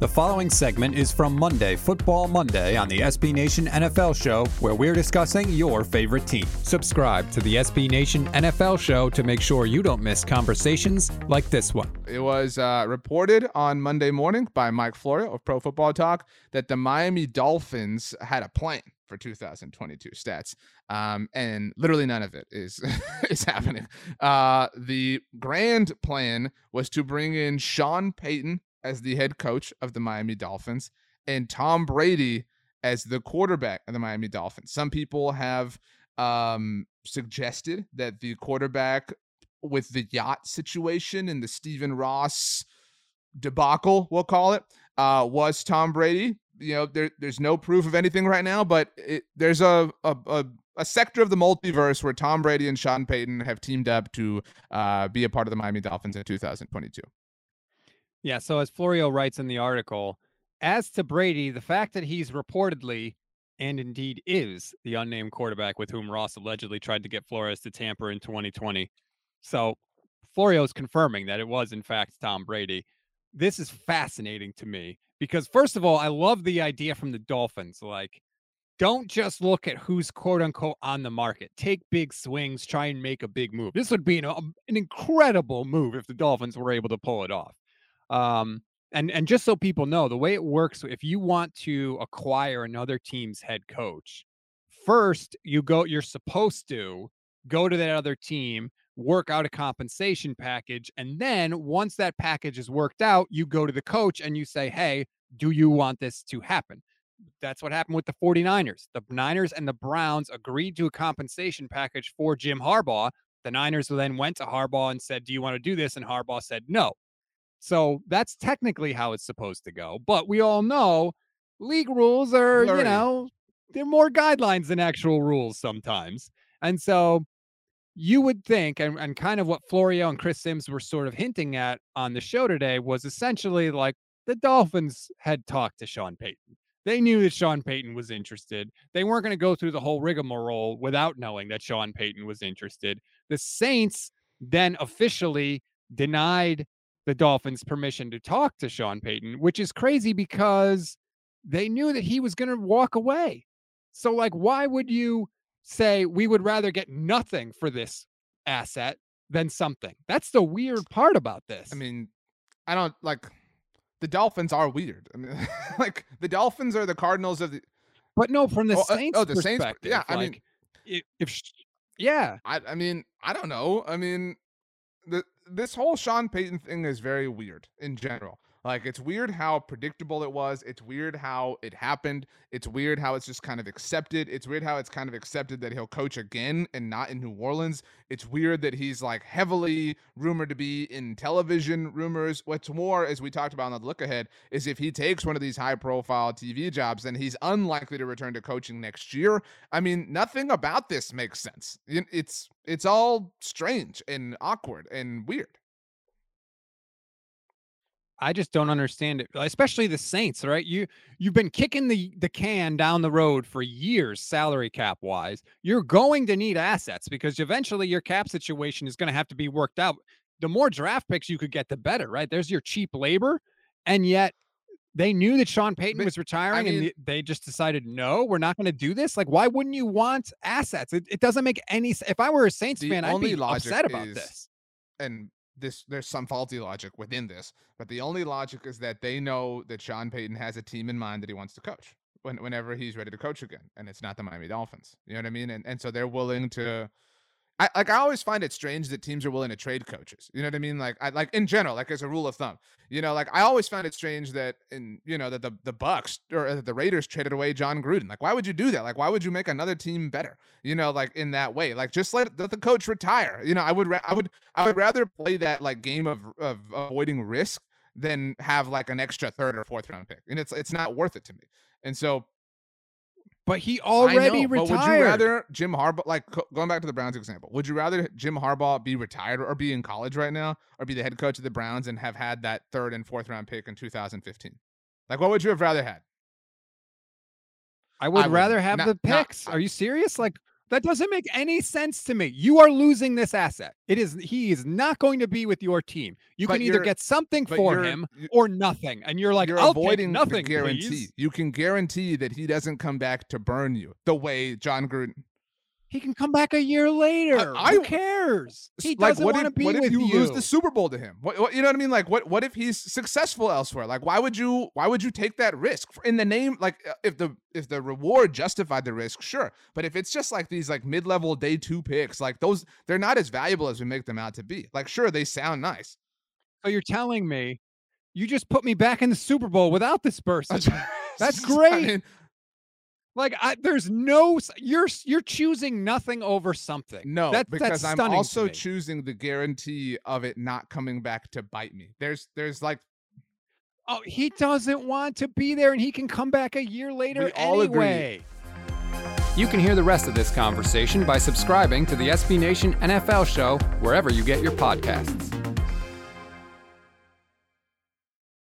The following segment is from Monday, Football Monday, on the SB Nation NFL Show, where we're discussing your favorite team. Subscribe to the SB Nation NFL Show to make sure you don't miss conversations like this one. It was uh, reported on Monday morning by Mike Florio of Pro Football Talk that the Miami Dolphins had a plan for 2022 stats, um, and literally none of it is is happening. Uh, the grand plan was to bring in Sean Payton as the head coach of the Miami Dolphins and Tom Brady as the quarterback of the Miami Dolphins. Some people have um, suggested that the quarterback with the yacht situation and the Stephen Ross debacle, we'll call it, uh, was Tom Brady. You know, there, there's no proof of anything right now, but it, there's a, a, a a sector of the multiverse where Tom Brady and Sean Payton have teamed up to uh, be a part of the Miami Dolphins in 2022. Yeah. So as Florio writes in the article, as to Brady, the fact that he's reportedly and indeed is the unnamed quarterback with whom Ross allegedly tried to get Flores to tamper in 2020. So Florio's confirming that it was in fact Tom Brady. This is fascinating to me because first of all, I love the idea from the Dolphins. Like, don't just look at who's quote unquote on the market. Take big swings, try and make a big move. This would be an, um, an incredible move if the Dolphins were able to pull it off. Um, and and just so people know, the way it works, if you want to acquire another team's head coach, first you go, you're supposed to go to that other team, work out a compensation package, and then once that package is worked out, you go to the coach and you say, "Hey, do you want this to happen?" That's what happened with the 49ers. The Niners and the Browns agreed to a compensation package for Jim Harbaugh. The Niners then went to Harbaugh and said, Do you want to do this? And Harbaugh said, No. So that's technically how it's supposed to go. But we all know league rules are, Blurry. you know, they're more guidelines than actual rules sometimes. And so you would think, and, and kind of what Florio and Chris Sims were sort of hinting at on the show today was essentially like the Dolphins had talked to Sean Payton. They knew that Sean Payton was interested. They weren't going to go through the whole rigmarole without knowing that Sean Payton was interested. The Saints then officially denied the Dolphins permission to talk to Sean Payton, which is crazy because they knew that he was going to walk away. So, like, why would you say we would rather get nothing for this asset than something? That's the weird part about this. I mean, I don't like the Dolphins are weird. I mean, like the Dolphins are the Cardinals of the. But no, from the oh, uh, Saints. oh, the Saints. Yeah, I like, mean, if yeah, I, I mean, I don't know. I mean, the this whole Sean Payton thing is very weird in general. Like it's weird how predictable it was. It's weird how it happened. It's weird how it's just kind of accepted. It's weird how it's kind of accepted that he'll coach again and not in New Orleans. It's weird that he's like heavily rumored to be in television rumors. What's more, as we talked about on the look ahead, is if he takes one of these high profile TV jobs, then he's unlikely to return to coaching next year. I mean, nothing about this makes sense. It's it's all strange and awkward and weird. I just don't understand it, especially the Saints, right? You you've been kicking the the can down the road for years, salary cap wise. You're going to need assets because eventually your cap situation is going to have to be worked out. The more draft picks you could get, the better, right? There's your cheap labor, and yet they knew that Sean Payton was retiring, I mean, and they just decided, no, we're not going to do this. Like, why wouldn't you want assets? It, it doesn't make any. sense. If I were a Saints fan, I'd be upset about is, this. And this there's some faulty logic within this, but the only logic is that they know that Sean Payton has a team in mind that he wants to coach when, whenever he's ready to coach again, and it's not the Miami Dolphins. You know what I mean? And and so they're willing to I like I always find it strange that teams are willing to trade coaches. You know what I mean? Like I like in general, like as a rule of thumb. You know, like I always find it strange that in you know that the the Bucs or uh, the Raiders traded away Jon Gruden. Like why would you do that? Like why would you make another team better? You know, like in that way. Like just let, let the coach retire. You know, I would ra- I would I would rather play that like game of of avoiding risk than have like an extra third or fourth round pick. And it's it's not worth it to me. And so but he already know, retired. But would you rather Jim Harbaugh, like going back to the Browns example, would you rather Jim Harbaugh be retired or be in college right now, or be the head coach of the Browns and have had that third and fourth round pick in 2015? Like, what would you have rather had? I would I rather have not, the picks. Not, Are you serious? Like, That doesn't make any sense to me. You are losing this asset. It is he is not going to be with your team. You But can either get something for him or nothing. And you're like, you're I'll avoiding nothing, guarantee. please. You can guarantee that he doesn't come back to burn you the way Jon Gruden. He can come back a year later. I- Who cares? He like, doesn't want to be what if with you, you. lose the Super Bowl to him? What, what you know what I mean? Like, what what if he's successful elsewhere? Like, why would you why would you take that risk in the name? Like, uh, if the if the reward justified the risk, sure. But if it's just like these like mid level day two picks, like those, they're not as valuable as we make them out to be. Like, sure, they sound nice. So you're telling me you just put me back in the Super Bowl without this person. That's I great. mean, Like I, there's no you're you're choosing nothing over something. No, That- because that's I'm also choosing the guarantee of it not coming back to bite me. There's there's like Oh, he doesn't want to be there, and he can come back a year later We all agree. anyway. You can hear the rest of this conversation by subscribing to the SB Nation NFL show wherever you get your podcasts.